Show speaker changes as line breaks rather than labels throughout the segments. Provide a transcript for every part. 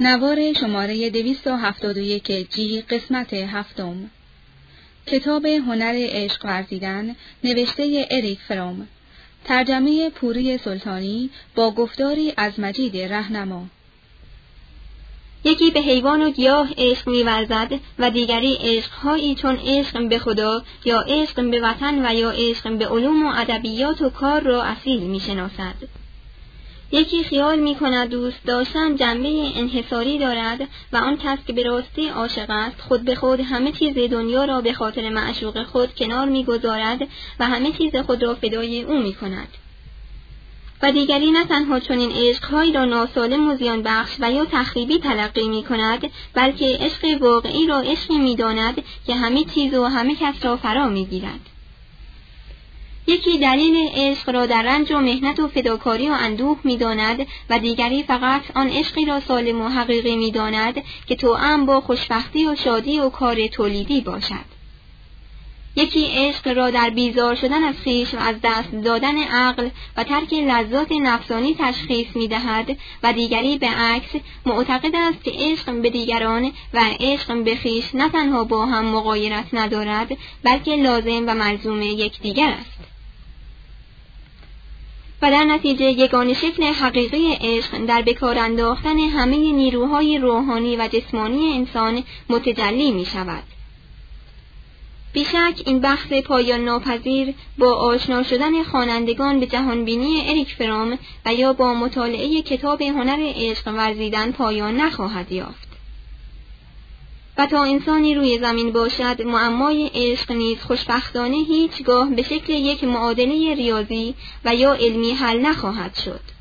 نوار شماره 271 جی قسمت هفتم. کتاب هنر عشق ورزیدن نوشته اریک فروم. ترجمه پوری سلطانی با گفتاری از مجید رهنما.
یکی به حیوان و گیاه عشق میورزد و دیگری عشقهایی چون عشق به خدا یا عشق به وطن و یا عشق به علوم و ادبیات و کار را اصیل می‌شناسد. یکی خیال می کند دوست داشتن جنبه انحصاری دارد و آن کس که به راستی عاشق است خود به خود همه چیز دنیا را به خاطر معشوق خود کنار می‌گذارد و همه چیز خود را فدای او می کند. و دیگری نه تنها چنین عشقهایی را ناسالم و زیان بخش و یا تخریبی تلقی می کند بلکه عشق واقعی را عشقی می داند که همه چیز و همه کس را فرا می گیرد. یکی دلیل عشق را در رنج و مهنت و فداکاری و اندوه می‌داند و دیگری فقط آن عشقی را سالم و حقیقی می‌داند که توأم با خوشبختی و شادی و کار تولیدی باشد. یکی عشق را در بیزار شدن از خویش و از دست دادن عقل و ترک لذات نفسانی تشخیص می دهد و دیگری به عکس معتقد است که عشق به دیگران و عشق به خویش نه تنها با هم مقایرت ندارد بلکه لازم و ملزوم یکدیگر است. و در نتیجه یگان شکل حقیقی عشق در بکار انداختن همه نیروهای روحانی و جسمانی انسان متجلی می شود. بیشک این بحث پایان ناپذیر با آشنا شدن خوانندگان به جهانبینی اریک فرام و یا با مطالعه کتاب هنر عشق ورزیدن پایان نخواهد یافت. و تا انسانی روی زمین باشد معمای عشق نیز خوشبختانه هیچگاه به شکل یک معادله ریاضی و یا علمی حل نخواهد شد.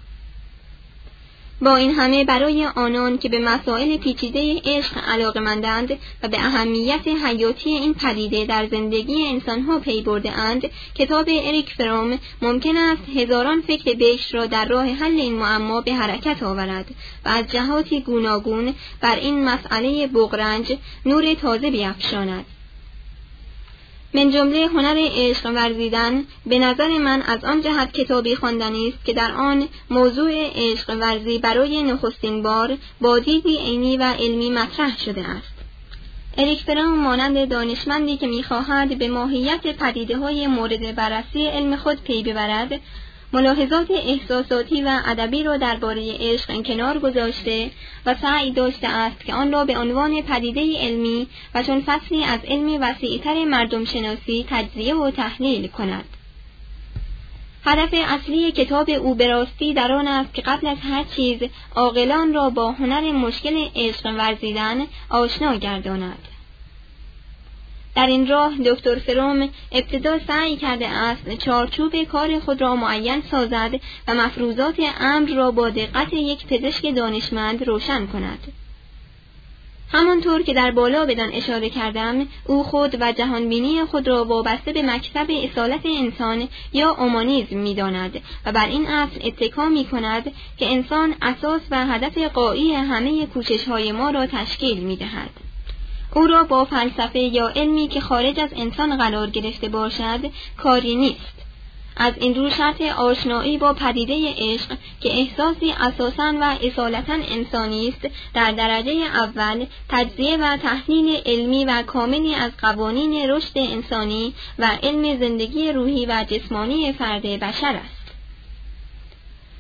با این همه برای آنان که به مسائل پیچیده عشق علاقمندند و به اهمیت حیاتی این پدیده در زندگی انسانها پی برده اند کتاب اریک فروم ممکن است هزاران فکر بهش را در راه حل این معما به حرکت آورد و از جهاتی گوناگون بر این مسئله بغرنج نور تازه بیافشاند من جمله هنر عشق ورزیدن به نظر من از آن جهت کتابی خواندنی است که در آن موضوع عشق ورزی برای نخستین بار با دیدی عینی و علمی مطرح شده است. اریک مانند دانشمندی که می‌خواهد به ماهیت پدیده های مورد بررسی علم خود پی ببرد ملاحظات احساساتی و ادبی را درباره عشق کنار گذاشته و سعی داشته است که آن را به عنوان پدیده علمی و چون فصلی از علمی وسیعتر مردم شناسی تجزیه و تحلیل کند. هدف اصلی کتاب او به در آن است که قبل از هر چیز عاقلان را با هنر مشکل عشق ورزیدن آشنا گرداند. در این راه دکتر فروم ابتدا سعی کرده است چارچوب کار خود را معین سازد و مفروضات امر را با دقت یک پزشک دانشمند روشن کند. همانطور که در بالا بدان اشاره کردم او خود و جهانبینی خود را وابسته به مکتب اصالت انسان یا اومانیزم می‌داند و بر این اصل اتکا می کند که انسان اساس و هدف قایی همه کوشش های ما را تشکیل می دهد. او را با فلسفه یا علمی که خارج از انسان قرار گرفته باشد کاری نیست. از این رو شرط آشنایی با پدیده عشق که احساسی اساسا و اصالتا انسانی است در درجه اول تجزیه و تحلیل علمی و کاملی از قوانین رشد انسانی و علم زندگی روحی و جسمانی فرد بشر است.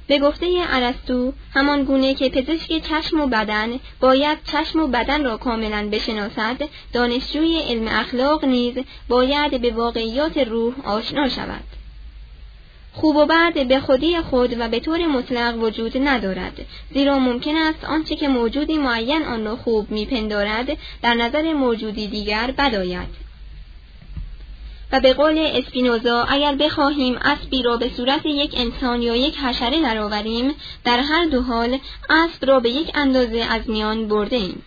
به گفته ارسطو همان گونه که پزشک چشم و بدن باید چشم و بدن را کاملا بشناسد دانشجوی علم اخلاق نیز باید به واقعیات روح آشنا شود. خوب و بد به خودی خود و به طور مطلق وجود ندارد. زیرا ممکن است آنچه که موجودی معین آن را خوب میپندارد در نظر موجودی دیگر بد آید. به قول اسپینوزا اگر بخواهیم اسبی را به صورت یک انسان یا یک حشره درآوریم در هر دو حال اسب را به یک اندازه از میان برده ایم.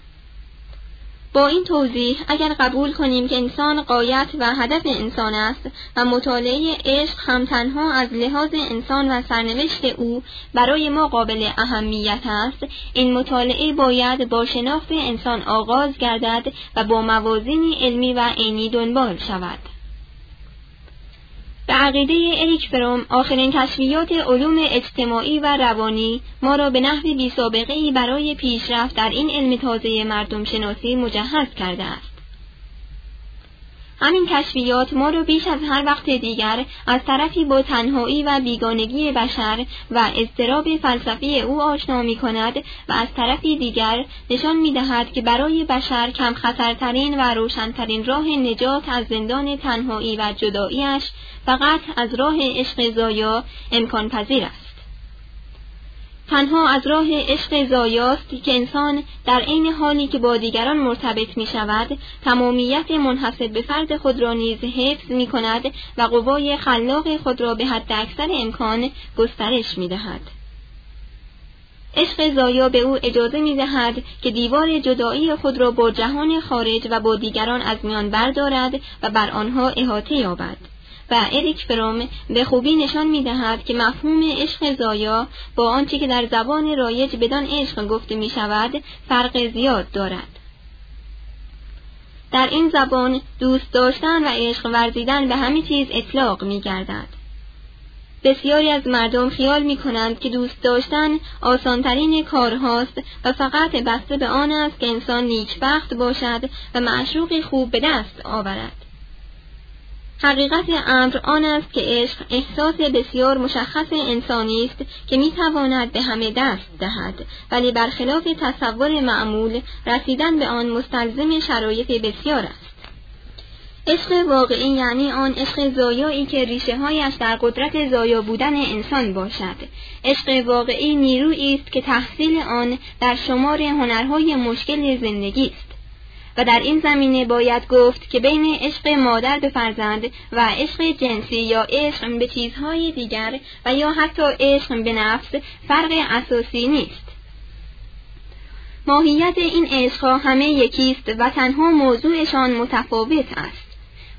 با این توضیح اگر قبول کنیم که انسان قایت و هدف انسان است و مطالعه عشق هم تنها از لحاظ انسان و سرنوشت او برای ما قابل اهمیت است این مطالعه باید با شناخت انسان آغاز گردد و با موازینی علمی و عینی دنبال شود به عقیده اریک فروم آخرین کشفیات علوم اجتماعی و روانی ما را به نحو بی برای پیشرفت در این علم تازه مردم شناسی مجهز کرده است. همین کشفیات ما را بیش از هر وقت دیگر از طرفی با تنهایی و بیگانگی بشر و اضطراب فلسفی او آشنا می کند و از طرفی دیگر نشان می دهد که برای بشر کم خطرترین و روشنترین راه نجات از زندان تنهایی و جداییش فقط از راه عشق زایا امکان پذیر است. تنها از راه عشق زایاست که انسان در عین حالی که با دیگران مرتبط می شود تمامیت منحصر به فرد خود را نیز حفظ می کند و قوای خلاق خود را به حد اکثر امکان گسترش می دهد. عشق زایا به او اجازه می دهد که دیوار جدایی خود را با جهان خارج و با دیگران از میان بردارد و بر آنها احاطه یابد. و اریک فروم به خوبی نشان می دهد که مفهوم عشق زایا با آنچه که در زبان رایج بدان عشق گفته می شود فرق زیاد دارد. در این زبان دوست داشتن و عشق ورزیدن به همه چیز اطلاق می گردد. بسیاری از مردم خیال می کنند که دوست داشتن آسانترین کارهاست و فقط بسته به آن است که انسان نیکبخت باشد و معشوقی خوب به دست آورد. حقیقت امر آن است که عشق احساس بسیار مشخص انسانی است که می‌تواند به همه دست دهد. ولی برخلاف تصور معمول رسیدن به آن مستلزم شرایط بسیار است. عشق واقعی یعنی آن عشق زایایی که ریشه هایش در قدرت زایا بودن انسان باشد. عشق واقعی نیرویی است که تحصیل آن در شمار هنرهای مشکل زندگی است. و در این زمینه باید گفت که بین عشق مادر به فرزند و عشق جنسی یا عشق به چیزهای دیگر و یا حتی عشق به نفس فرق اساسی نیست. ماهیت این عشقها همه یکیست و تنها موضوعشان متفاوت است.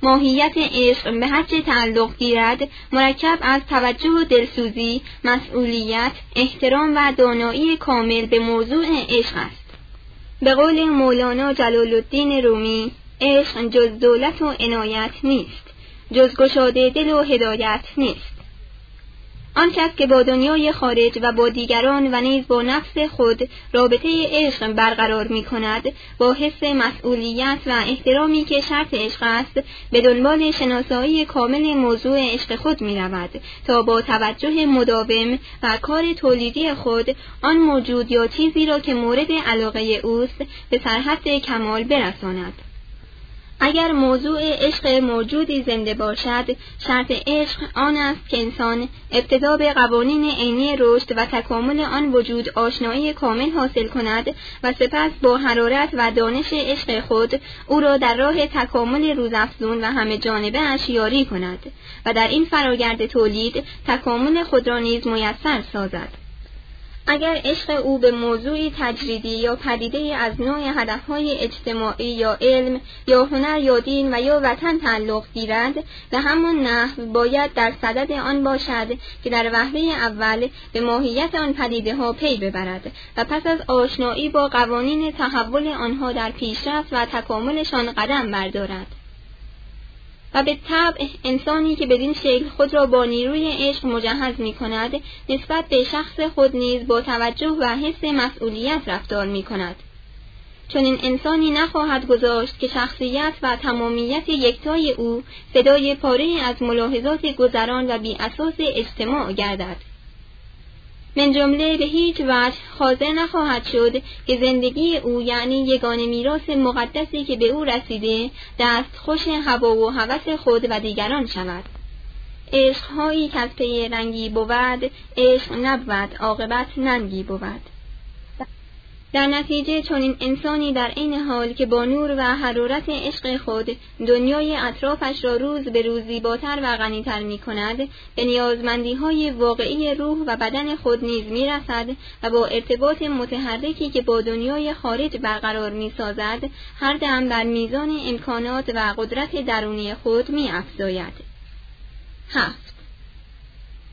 ماهیت عشق به هر چه تعلق گیرد مرکب از توجه و دلسوزی، مسئولیت، احترام و دانایی کامل به موضوع عشق است. به قول مولانا جلال الدین رومی عشق جز دولت و عنایت نیست. جز گشاده دل و هدایت نیست. آن کس که با دنیای خارج و با دیگران و نیز با نفس خود رابطه عشق برقرار می کند با حس مسئولیت و احترامی که شرط عشق است به دنبال شناسایی کامل موضوع عشق خود می رود تا با توجه مداوم و کار تولیدی خود آن موجود یا چیزی را که مورد علاقه اوست به سرحد کمال برساند. اگر موضوع عشق موجودی زنده باشد شرط عشق آن است که انسان ابتدا به قوانین عینی رشد و تکامل آن وجود آشنایی کامل حاصل کند و سپس با حرارت و دانش عشق خود او را در راه تکامل روزافزون و همه جانبه اش یاری کند و در این فراگرد تولید تکامل خود را نیز میسر سازد. اگر عشق او به موضوعی تجریدی یا پدیده از نوع هدفهای اجتماعی یا علم یا هنر یا دین و یا وطن تعلق گیرد به همان نحو باید در صدد آن باشد که در وهله اول به ماهیت آن پدیده ها پی ببرد و پس از آشنایی با قوانین تحول آنها در پیشرفت و تکاملشان قدم بردارد. و به طبع انسانی که بدین شکل خود را با نیروی عشق مجهز می کند نسبت به شخص خود نیز با توجه و حس مسئولیت رفتار می کند. چون این انسانی نخواهد گذاشت که شخصیت و تمامیت یکتای او صدای پاره از ملاحظات گذران و بی اساس اجتماع گردد. من جمله به هیچ وجه حاضر نخواهد شد که زندگی او یعنی یگان میراث مقدسی که به او رسیده دست خوش هوا و هوس خود و دیگران شود. عشقهایی که از پی رنگی بود عشق نبود عاقبت ننگی بود. در نتیجه چون انسانی در عین حال که با نور و حرارت عشق خود دنیای اطرافش را روز به روز زیباتر و غنیتر می کند به نیازمندی های واقعی روح و بدن خود نیز می رسد و با ارتباط متحرکی که با دنیای خارج برقرار می سازد هر دم بر میزان امکانات و قدرت درونی خود می افزاید. هفت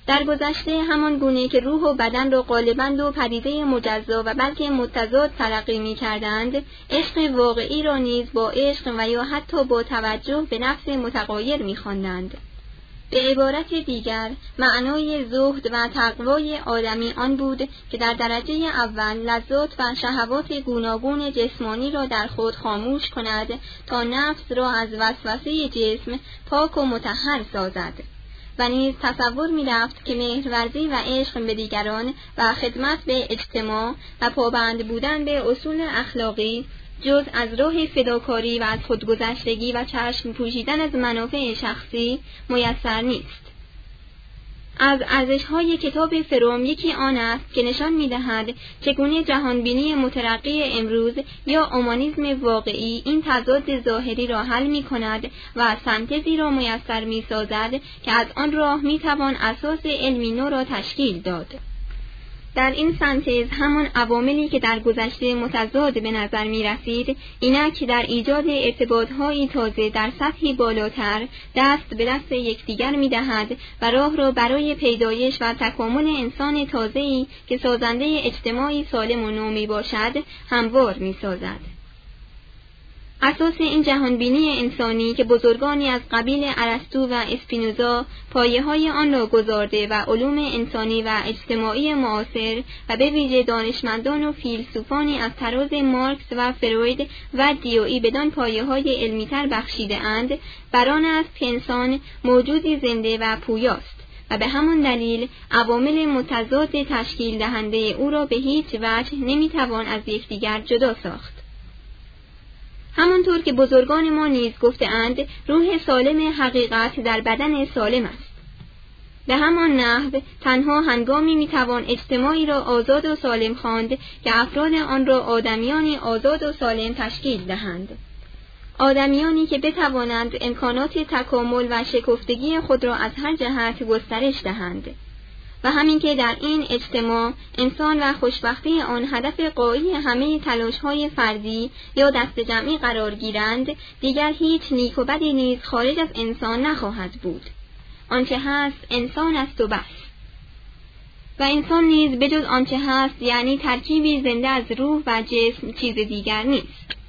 در گذشته همان گونه که روح و بدن را غالبا و پدیده مجزا و بلکه متضاد تلقی می کردند، عشق واقعی را نیز با عشق و یا حتی با توجه به نفس متقایر می خواندند. به عبارت دیگر معنای زهد و تقوای آدمی آن بود که در درجه اول لذات و شهوات گوناگون جسمانی را در خود خاموش کند تا نفس را از وسوسه جسم پاک و متحر سازد و نیز تصور می رفت که مهرورزی و عشق به دیگران و خدمت به اجتماع و پابند بودن به اصول اخلاقی جز از راه فداکاری و از خودگذشتگی و چشم پوشیدن از منافع شخصی میسر نیست. از ارزش‌های کتاب فروم یکی آن است که نشان می‌دهد چگونه جهانبینی مترقی امروز یا اومانیسم واقعی این تضاد ظاهری را حل می‌کند و سنتزی را میسر می‌سازد که از آن راه می‌توان اساس علمی نو را تشکیل داد. در این سنتز همان عواملی که در گذشته متضاد به نظر می رسید اینک در ایجاد ارتباطهایی تازه در سطحی بالاتر دست به دست یکدیگر می دهد و راه را برای پیدایش و تکامل انسان تازه‌ای که سازنده اجتماعی سالم و نو می باشد هموار می سازد. اساس این جهانبینی انسانی که بزرگانی از قبیل ارسطو و اسپینوزا پایه های آن را گذارده و علوم انسانی و اجتماعی معاصر و به ویژه دانشمندان و فیلسوفانی از طراز مارکس و فروید و دیوئی بدان پایه های علمیتر بخشیده اند بران است که انسان موجودی زنده و پویاست و به همان دلیل عوامل متضاد تشکیل دهنده او را به هیچ وجه نمی‌توان از یکدیگر جدا ساخت. همانطور که بزرگان ما نیز گفتهاند روح سالم حقیقت در بدن سالم است. به همان نحو تنها هنگامی می‌توان اجتماعی را آزاد و سالم خواند که افراد آن را آدمیانی آزاد و سالم تشکیل دهند. آدمیانی که بتوانند امکانات تکامل و شکفتگی خود را از هر جهت گسترش دهند. و همین که در این اجتماع انسان و خوشبختی آن هدف قایی همه تلاش های فردی یا دست جمعی قرار گیرند دیگر هیچ نیک و بدی نیز خارج از انسان نخواهد بود. آنچه هست انسان است و بس. و انسان نیز بجز آنچه هست یعنی ترکیبی زنده از روح و جسم چیز دیگر نیست.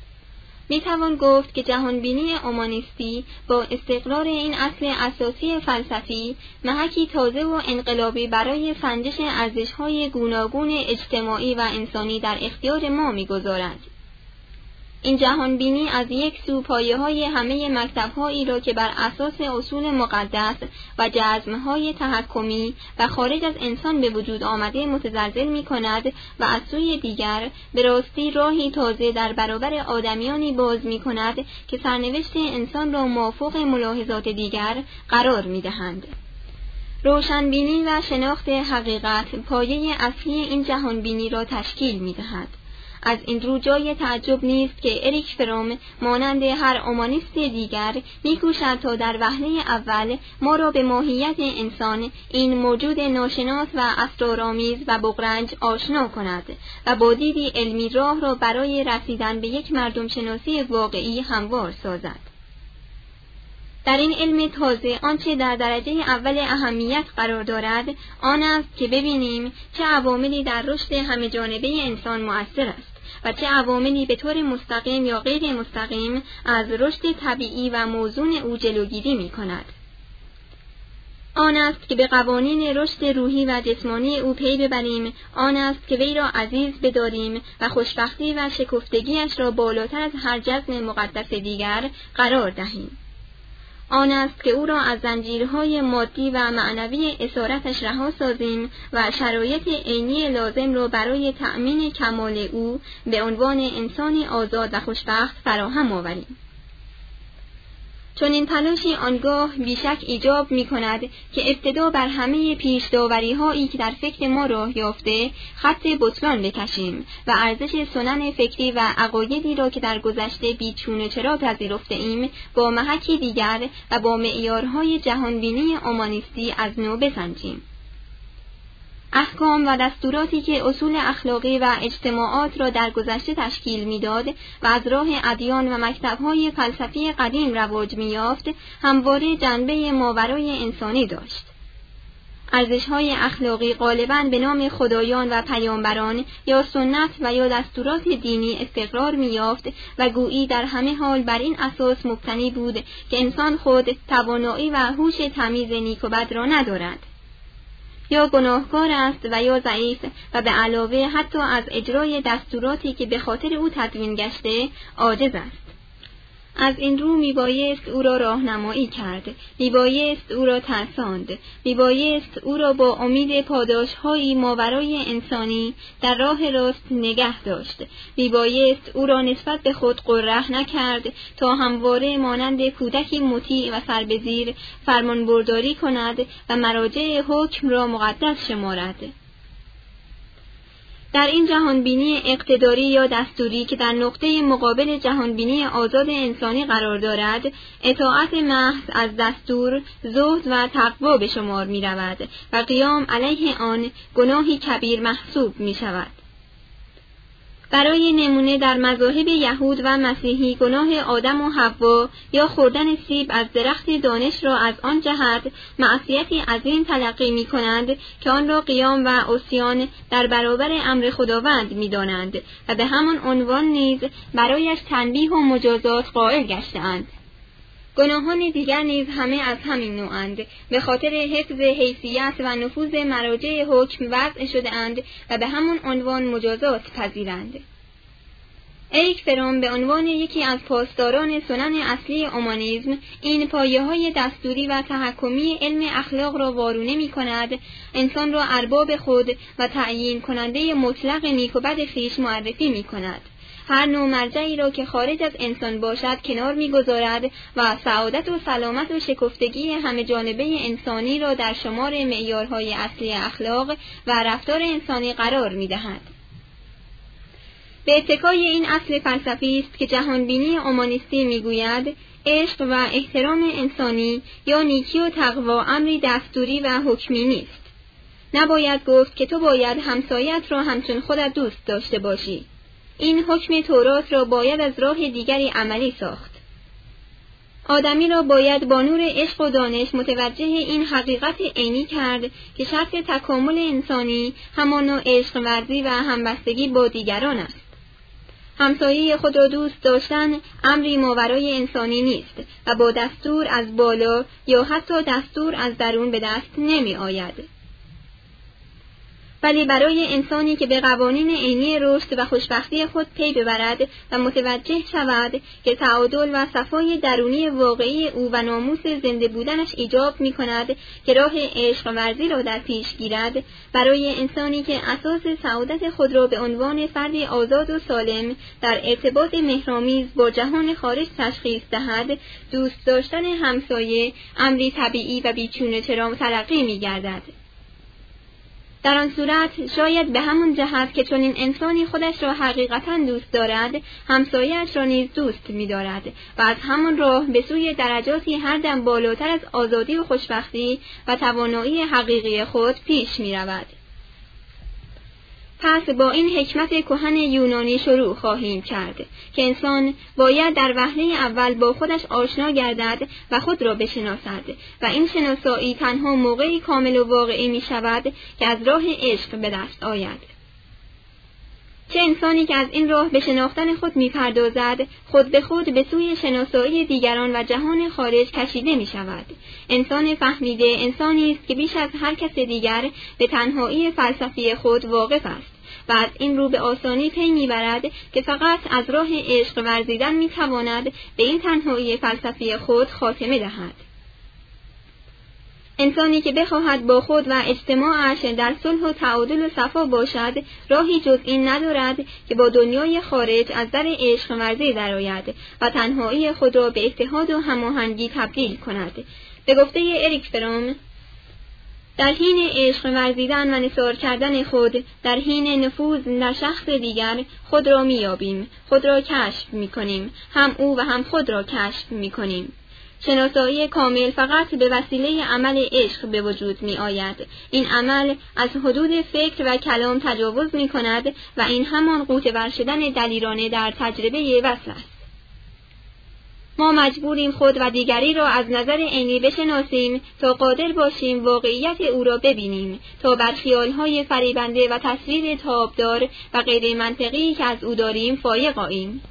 می توان گفت که جهانبینی اومانیستی با استقرار این اصل اساسی فلسفی محکی تازه و انقلابی برای سنجش ارزش‌های گوناگون اجتماعی و انسانی در اختیار ما می‌گذارد. این جهان بینی از یک سو پایه های همه مکتب هایی را که بر اساس اصول مقدس و جزم های تحکمی و خارج از انسان به وجود آمده متزلزل می کند و از سوی دیگر به راستی راهی تازه در برابر آدمیانی باز می کند که سرنوشت انسان را موافق ملاحظات دیگر قرار می دهند. روشنبینی و شناخت حقیقت پایه اصلی این جهانبینی را تشکیل می دهد. از این رو جای تعجب نیست که اریک فروم مانند هر اومانیست دیگر میکوشد تا در وهله اول ما را به ماهیت انسان این موجود ناشناس و اسرارآمیز و بغرنج آشنا کند و با دیدی علمی راه را برای رسیدن به یک مردم شناسی واقعی هموار سازد. در این علم تازه آنچه در درجه اول اهمیت قرار دارد آن است که ببینیم چه عواملی در رشد همه جانبه انسان مؤثر است و چه عواملی به طور مستقیم یا غیر مستقیم از رشد طبیعی و موزون او جلوگیری می کند. آن است که به قوانین رشد روحی و جسمانی او پی ببریم آن است که وی را عزیز بداریم و خوشبختی و شکفتگیش را بالاتر از هر جزم مقدس دیگر قرار دهیم آن است که او را از زنجیرهای مادی و معنوی اسارتش رها سازیم و شرایط عینی لازم را برای تأمین کمال او به عنوان انسانی آزاد و خوشبخت فراهم آوریم. چون این تلاشی آنگاه بیشک ایجاب می کند که ابتدا بر همه پیش هایی که در فکر ما راه یافته خط بطلان بکشیم و ارزش سنن فکری و عقایدی را که در گذشته بیچونه چرا پذیرفته ایم با محکی دیگر و با معیارهای جهانبینی اومانیستی از نو بسنجیم. احکام و دستوراتی که اصول اخلاقی و اجتماعات را در گذشته تشکیل می‌داد و از راه ادیان و مکتبهای فلسفی قدیم رواج میافت همواره جنبه ماورای انسانی داشت. ارزشهای اخلاقی غالبا به نام خدایان و پیامبران یا سنت و یا دستورات دینی استقرار میافت و گویی در همه حال بر این اساس مبتنی بود که انسان خود توانایی و هوش تمیز نیک و بد را ندارد. یا گناهکار است و یا ضعیف و به علاوه حتی از اجرای دستوراتی که به خاطر او تدوین گشته عاجز است. از این رو میبایست او را راهنمایی کرد. میبایست او را ترساند. میبایست او را با امید پاداشهایی ماورای انسانی در راه راست نگه داشت. میبایست او را نسبت به خود قره نکرد تا همواره مانند کودکی مطیع و سربزیر فرمانبرداری کند و مراجع حکم را مقدس شمارد. در این جهانبینی اقتداری یا دستوری که در نقطه مقابل جهانبینی آزاد انسانی قرار دارد اطاعت محض از دستور زهد و تقوا به شمار می رود و قیام علیه آن گناهی کبیر محسوب می شود برای نمونه در مذاهب یهود و مسیحی گناه آدم و حوا یا خوردن سیب از درخت دانش را از آن جهت معصیتی عظیم تلقی می کنند که آن را قیام و اسیان در برابر امر خداوند می دانند و به همان عنوان نیز برایش تنبیه و مجازات قائل گشتهاند. گناهان دیگر نیز همه از همین نوعند به خاطر حفظ حیثیت و نفوذ مراجع حکم وضع شده اند و به همون عنوان مجازات پذیرند. ایک فرام به عنوان یکی از پاسداران سنن اصلی اومانیزم این پایه های دستوری و تحکمی علم اخلاق را وارونه می کند انسان را ارباب خود و تعیین کننده مطلق نیک و بد خویش معرفی می کند. هر نوع مرجعی را که خارج از انسان باشد کنار می‌گذارد و سعادت و سلامت و شکفتگی همه جانبه انسانی را در شمار معیارهای اصلی اخلاق و رفتار انسانی قرار می‌دهد. به اتکای این اصل فلسفی است که جهانبینی اومانیستی می‌گوید عشق و احترام انسانی یا نیکی و تقوا امری دستوری و حکمی نیست. نباید گفت که تو باید همسایت را همچون خودت دوست داشته باشی. این حکم تورات را باید از راه دیگری عملی ساخت. آدمی را باید با نور عشق و دانش متوجه این حقیقت عینی کرد که شرط تکامل انسانی همان عشق ورزی و همبستگی با دیگران است. همسایه خود را دوست داشتن امری ماورای انسانی نیست و با دستور از بالا یا حتی دستور از درون به دست نمی آید. ولی برای انسانی که به قوانین عینی رشد و خوشبختی خود پی ببرد و متوجه شود که تعادل و صفای درونی واقعی او و ناموس زنده بودنش ایجاب می کند که راه عشق ورزی را در پیش گیرد برای انسانی که اساس سعادت خود را به عنوان فردی آزاد و سالم در ارتباط مهرامیز با جهان خارج تشخیص دهد دوست داشتن همسایه امری طبیعی و بیچونه چرا تلقی می گردد. در آن صورت شاید به همون جهت که چون این انسانی خودش را حقیقتا دوست دارد همسایهاش را نیز دوست می‌دارد و از همان راه به سوی درجاتی هر دم بالاتر از آزادی و خوشبختی و توانایی حقیقی خود پیش می‌رود. پس با این حکمت کهن یونانی شروع خواهیم کرد که انسان باید در وهله اول با خودش آشنا گردد و خود را بشناسد و این شناسایی تنها موقعی کامل و واقعی می شود که از راه عشق به دست آید. چه انسانی که از این راه به شناختن خود می‌پردازد خود به خود به سوی شناسایی دیگران و جهان خارج کشیده می شود. انسان فهمیده انسانی است که بیش از هر کس دیگر به تنهایی فلسفی خود واقف است و از این رو به آسانی پی می‌برد که فقط از راه عشق ورزیدن می‌تواند به این تنهایی فلسفی خود خاتمه دهد. انسانی که بخواهد با خود و اجتماعش در صلح و تعادل و صفا باشد راهی جز این ندارد که با دنیای خارج از در عشق ورزی درآید و تنهایی خود را به اتحاد و هماهنگی تبدیل کند. به گفته اریک فرام در حین عشق ورزیدن و نثار کردن خود در حین نفوذ در شخص دیگر خود را میابیم خود را کشف می‌کنیم هم او و هم خود را کشف می‌کنیم. شناسایی کامل فقط به وسیله عمل عشق به وجود می آید. این عمل از حدود فکر و کلام تجاوز می کند و این همان قوت ورشدن دلیرانه در تجربه وصل است. ما مجبوریم خود و دیگری را از نظر عینی بشناسیم تا قادر باشیم واقعیت او را ببینیم تا بر خیالهای فریبنده و تصویر تابدار و غیر منطقی که از او داریم فایق آییم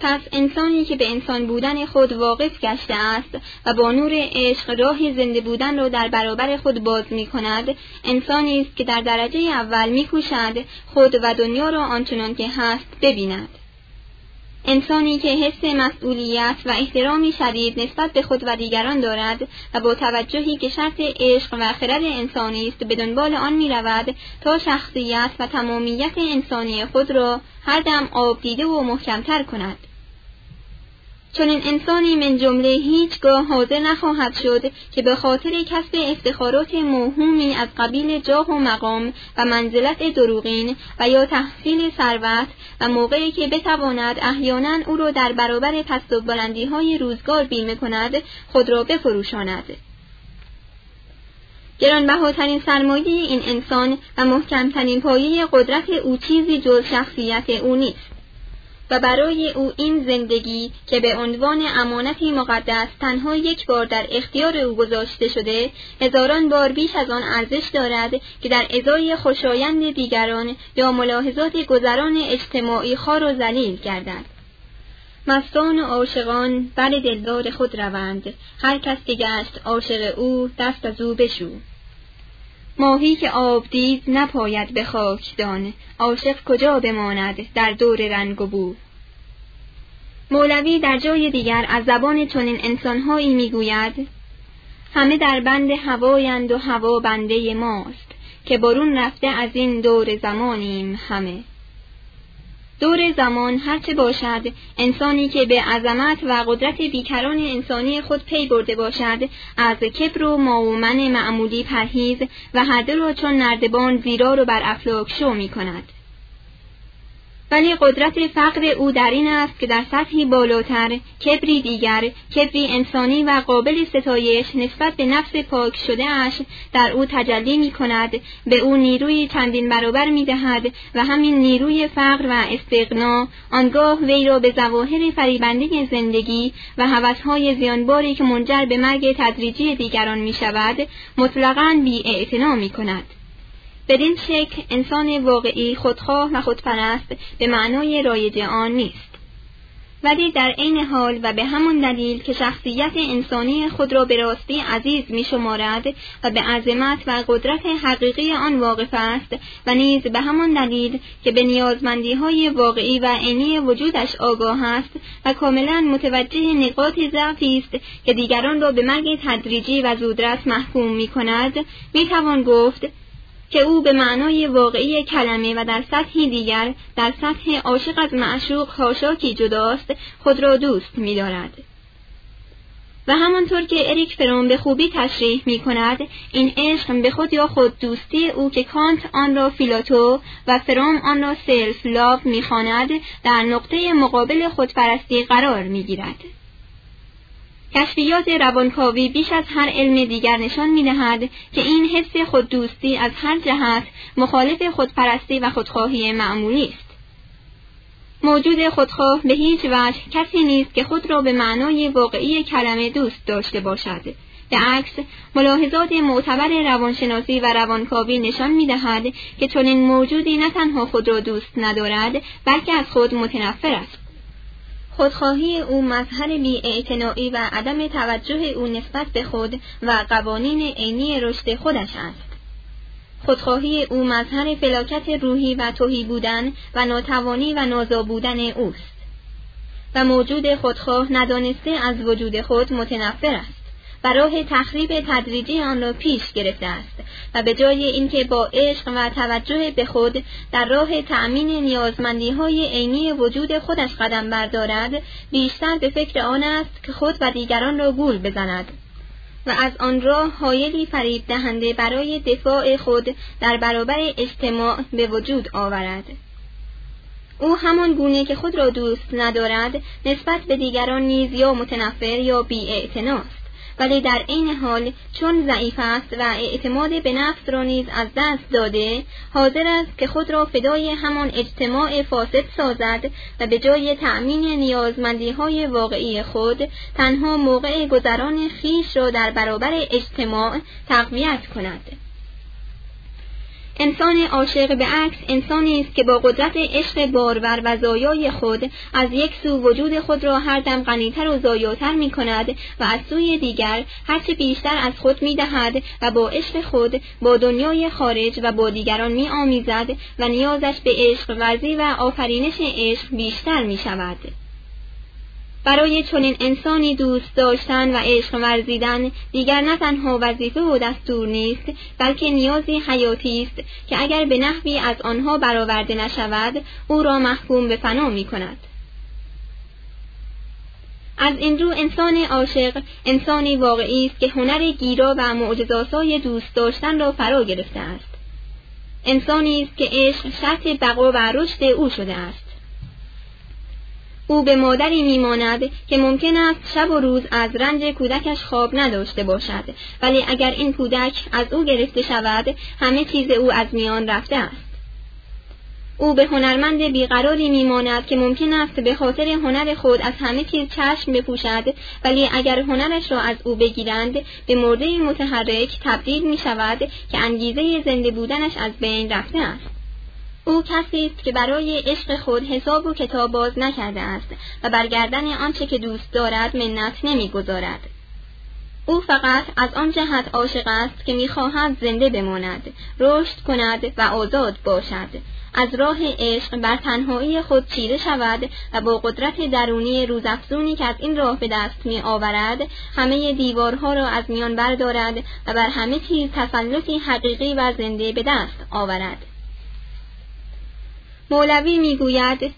پس انسانی که به انسان بودن خود واقف گشته است و با نور عشق راه زنده بودن را در برابر خود باز می کند انسانی است که در درجه اول می خود و دنیا را آنچنان که هست ببیند. انسانی که حس مسئولیت و احترامی شدید نسبت به خود و دیگران دارد و با توجهی که شرط عشق و خرد انسانی است به دنبال آن می رود تا شخصیت و تمامیت انسانی خود را هر دم آب دیده و محکمتر کند. چون این انسانی من جمله هیچگاه حاضر نخواهد شد که به خاطر کسب افتخارات موهومی از قبیل جاه و مقام و منزلت دروغین و یا تحصیل ثروت و موقعی که بتواند احیانا او را در برابر پست و بلندی های روزگار بیمه کند خود را بفروشاند. گرانبهاترین سرمایه این انسان و محکمترین پایه قدرت او چیزی جز شخصیت او نیست. و برای او این زندگی که به عنوان امانتی مقدس تنها یک بار در اختیار او گذاشته شده هزاران بار بیش از آن ارزش دارد که در ازای خوشایند دیگران یا ملاحظات گذران اجتماعی خار و ذلیل گردد. مستان و عاشقان بر دلدار خود روند. هر کس که گشت عاشق او دست از او بشو. ماهی که آب دید نپاید به خاکدان. عاشق کجا بماند در دور رنگ و بو؟ مولوی در جای دیگر از زبان چنین انسانهایی می‌گوید همه در بند هوایند و هوا بنده ماست که برون رفته از این دور زمانیم همه. دور زمان هرچه باشد انسانی که به عظمت و قدرت بیکران انسانی خود پی برده باشد از کبر و ماومن معمولی پرهیز و هر را چون نردبان زیرا رو بر افلاک شو می کند. ولی قدرت فقر او در این است که در سطحی بالاتر کبری دیگر کبری انسانی و قابل ستایش نسبت به نفس پاک شده اش در او تجلی می کند به او نیروی چندین برابر می دهد و همین نیروی فقر و استقنا آنگاه وی را به ظواهر فریبنده زندگی و هوسهای زیانباری که منجر به مرگ تدریجی دیگران می شود مطلقاً بی می کند. بدین شکل انسان واقعی خودخواه و خودپرست به معنای رایج آن نیست. ولی در عین حال و به همون دلیل که شخصیت انسانی خود را به راستی عزیز می شمارد و به عظمت و قدرت حقیقی آن واقف است و نیز به همان دلیل که به نیازمندی های واقعی و عینی وجودش آگاه است و کاملا متوجه نقاط ضعفی است که دیگران را به مرگ تدریجی و زودرس محکوم می کند می توان گفت که او به معنای واقعی کلمه و در سطحی دیگر در سطح عاشق از معشوق خاشاکی جداست خود را دوست می‌دارد. و همانطور که اریک فروم به خوبی تشریح می کند این عشق به خود یا خود دوستی او که کانت آن را philautia و فروم آن را self-love می‌خواند در نقطه مقابل خودپرستی قرار می گیرد. کشفیات روانکاوی بیش از هر علم دیگر نشان می‌دهد که این حس خوددوستی از هر جهت مخالف خودپرستی و خودخواهی معمولی است. موجود خودخواه به هیچ وجه کسی نیست که خود را به معنای واقعی کلمه دوست داشته باشد. به عکس ملاحظات معتبر روانشناسی و روانکاوی نشان می‌دهد که چنین موجودی نه تنها خود را دوست ندارد بلکه از خود متنفر است. خودخواهی او مظهر بیاعتنایی و عدم توجه او نسبت به خود و قوانین عینی رشد خودش است. خودخواهی او مظهر فلاکت روحی و توهی بودن و ناتوانی و نازا بودن اوست. و موجود خودخواه ندانسته از وجود خود متنفر است. و راه تخریب تدریجی آن را پیش گرفته است و به جای اینکه با عشق و توجه به خود در راه تأمین نیازمندی های عینی وجود خودش قدم بردارد بیشتر به فکر آن است که خود و دیگران را گول بزند و از آن راه حایلی فریب دهنده برای دفاع خود در برابر اجتماع به وجود آورد. او همان گونه که خود را دوست ندارد نسبت به دیگران نیز یا متنفر یا بیاعتناست. ولی در عین حال چون ضعیف است و اعتماد به نفس را نیز از دست داده حاضر است که خود را فدای همان اجتماع فاسد سازد و به جای تأمین نیازمندی های واقعی خود تنها موقع گذران خیش را در برابر اجتماع تقویت کند. انسان عاشق به عکس انسانی است که با قدرت عشق بارور و زایای خود از یک سو وجود خود را هر دم غنیتر و زایاتر می کند و از سوی دیگر هرچه بیشتر از خود می دهد و با عشق خود با دنیای خارج و با دیگران می آمیزد و نیازش به عشق ورزی و آفرینش عشق بیشتر می شود. برای چنین انسانی دوست داشتن و عشق ورزیدن دیگر نه تنها وظیفه و دستور نیست بلکه نیازی حیاتی است که اگر به نحوی از آنها برآورده نشود او را محکوم به فنا می کند. از این رو انسان عاشق انسانی واقعی است که هنر گیرا و معجزاسای دوست داشتن را فرا گرفته است انسانی است که عشق شرط بقا و رشد او شده است او به مادری میماند که ممکن است شب و روز از رنج کودکش خواب نداشته باشد. ولی اگر این کودک از او گرفته شود همه چیز او از میان رفته است. او به هنرمند بیقراری میماند که ممکن است به خاطر هنر خود از همه چیز چشم بپوشد. ولی اگر هنرش را از او بگیرند به مرده متحرک تبدیل می شود که انگیزه زنده بودنش از بین رفته است. او کسی است که برای عشق خود حساب و کتاب باز نکرده است و برگردن آنچه که دوست دارد منت نمی‌گذارد. او فقط از آن جهت عاشق است که می‌خواهد زنده بماند رشد کند و آزاد باشد. از راه عشق بر تنهایی خود چیره شود و با قدرت درونی روزافزونی که از این راه به دست می آورد همه دیوارها را از میان بردارد و بر همه چیز تسلطی حقیقی و زنده به دست آورد. مولوی می‌گوید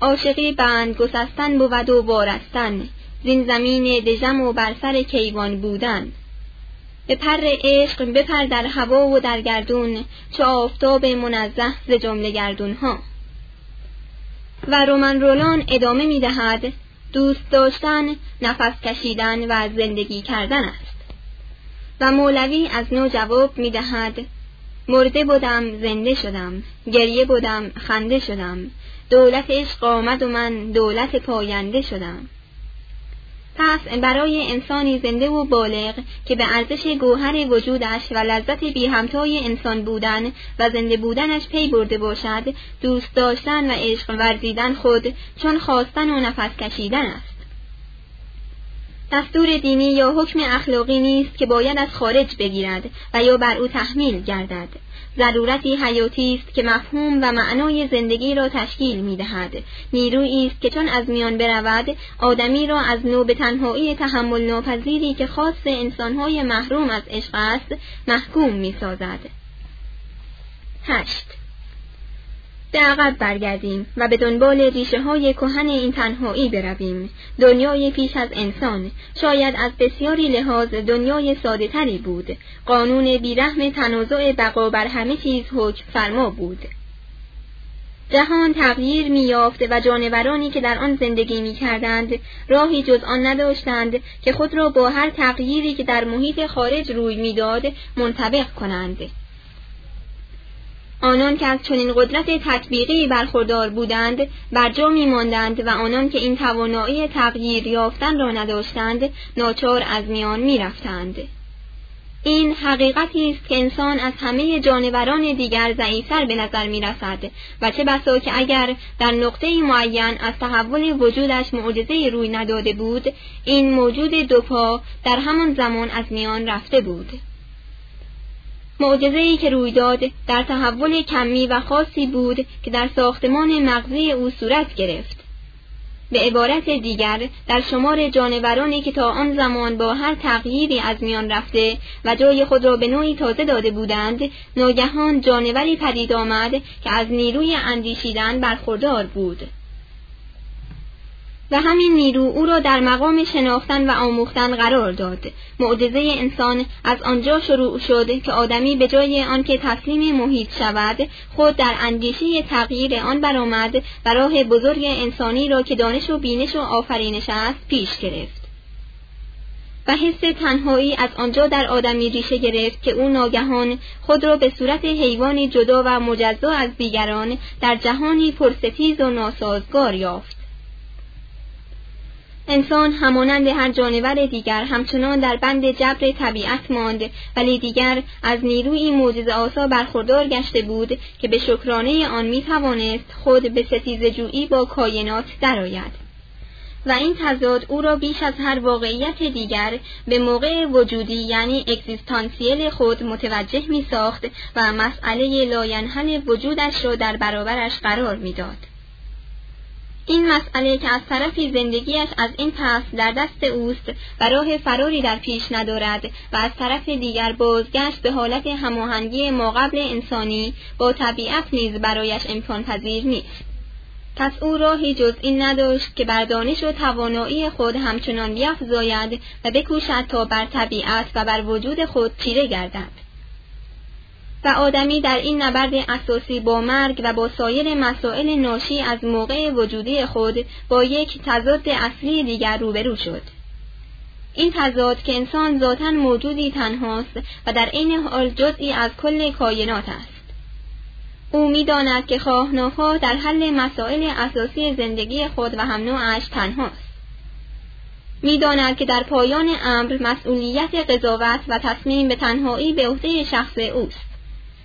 عاشقی بند گسستن بود و وارستن زین زمین دژم و بر سر کیوان بودن. به پر عشق بپر در هوا و در گردون چه آفتاب منزه ز جمله گردون و رومن رولان ادامه می دهد دوست داشتن نفس کشیدن و زندگی کردن است. و مولوی از نو جواب می دهد مرده بودم زنده شدم. گریه بودم خنده شدم. دولت عشق آمد و من دولت پاینده شدم. پس برای انسانی زنده و بالغ که به ارزش گوهر وجودش و لذت بی همتای انسان بودن و زنده بودنش پی برده باشد دوست داشتن و عشق ورزیدن خود چون خواستن و نفس کشیدن است. دستور دینی یا حکم اخلاقی نیست که باید از خارج بگیرد و یا بر او تحمیل گردد ضرورتی حیاتی است که مفهوم و معنای زندگی را تشکیل می دهد. نیرویی است که چون از میان برود آدمی را از نو به تنهایی تحمل ناپذیری که خاص انسانهای محروم از عشق است محکوم می سازد. هشت به عقب برگردیم و به دنبال ریشه های کهن این تنهایی برویم. دنیای پیش از انسان. شاید از بسیاری لحاظ دنیای ساده تری بود. قانون بیرحم تنازع بقا بر همه چیز حکم فرما بود. جهان تغییر میافت و جانورانی که در آن زندگی می کردند راهی جز آن نداشتند که خود را با هر تغییری که در محیط خارج روی می‌داد منطبق کنند. آنان که از چنین قدرت تطبیقی برخوردار بودند بر جا ماندند و آنان که این توانایی تغییر یافتن را نداشتند ناچار از میان می‌رفتند. این حقیقتی است که انسان از همه جانوران دیگر ضعیفتر به نظر می رسد و چه بسا که اگر در نقطه معین از تحول وجودش معجزه روی نداده بود این موجود دوپا در همان زمان از میان رفته بود. ای که روی داد در تحول کمی و خاصی بود که در ساختمان مغزی او صورت گرفت. به عبارت دیگر در شمار جانورانی که تا آن زمان با هر تغییری از میان رفته و جای خود را به نوعی تازه داده بودند ناگهان جانوری پدید آمد که از نیروی اندیشیدن برخوردار بود و همین نیرو او را در مقام شناختن و آموختن قرار داد. معجزه انسان از آنجا شروع شد که آدمی به جای آنکه تسلیم محیط شود خود در اندیشه تغییر آن برآمد و راه بزرگ انسانی را که دانش و بینش و آفرینش است پیش گرفت. و حس تنهایی از آنجا در آدمی ریشه گرفت که او ناگهان خود را به صورت حیوانی جدا و مجزا از دیگران در جهانی پرستیز و ناسازگار یافت. انسان همانند هر جانور دیگر همچنان در بند جبر طبیعت ماند ولی دیگر از نیروی معجزه آسا برخوردار گشته بود که به شکرانه آن می توانست خود به ستیز جویی با کائنات درآید و این تضاد او را بیش از هر واقعیت دیگر به موقع وجودی یعنی اگزیستانسیل خود متوجه می ساخت و مسئله لاینحل وجودش را در برابرش قرار می‌داد. این مسئله که از طرفی زندگیش از این پس در دست اوست و راه فراری در پیش ندارد و از طرف دیگر بازگشت به حالت هماهنگی ماقبل انسانی با طبیعت نیز برایش امکان پذیر نیست. پس او راهی جز این نداشت که بر دانش و توانایی خود همچنان بیافزاید و بکوشد تا بر طبیعت و بر وجود خود چیره گردد. و آدمی در این نبرد اساسی با مرگ و با سایر مسائل ناشی از موقع وجودی خود با یک تضاد اصلی دیگر روبرو شد. این تضاد که انسان ذاتا موجودی تنهاست و در عین حال جزئی از کل کائنات است. او می‌داند که خواه ناخواه در حل مسائل اساسی زندگی خود و هم نوعش تنهاست. می‌داند که در پایان امر مسئولیت قضاوت و تصمیم به تنهایی به عهده شخص اوست.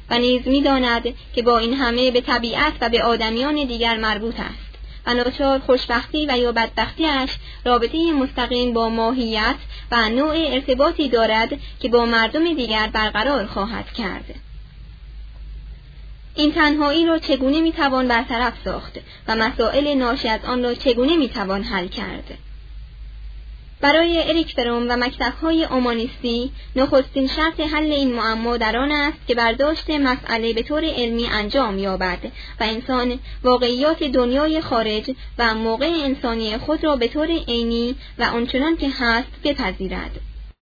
و نیز می‌داند که با این همه به طبیعت و به آدمیان دیگر مربوط است. و ناچار خوشبختی و یا بدبختیش رابطه مستقیم با ماهیت و نوع ارتباطی دارد که با مردم دیگر برقرار خواهد کرد. این تنهایی را چگونه می‌توان برطرف ساخت و مسائل ناشی از آن را چگونه می‌توان حل کرد؟ برای اریک فروم و مکتبهای اومانیستی نخستین شرط حل این معما در آن است که برداشت مسئله به طور علمی انجام یابد و انسان واقعیات دنیای خارج و موقع انسانی خود را به طور عینی و آنچنان که هست بپذیرد.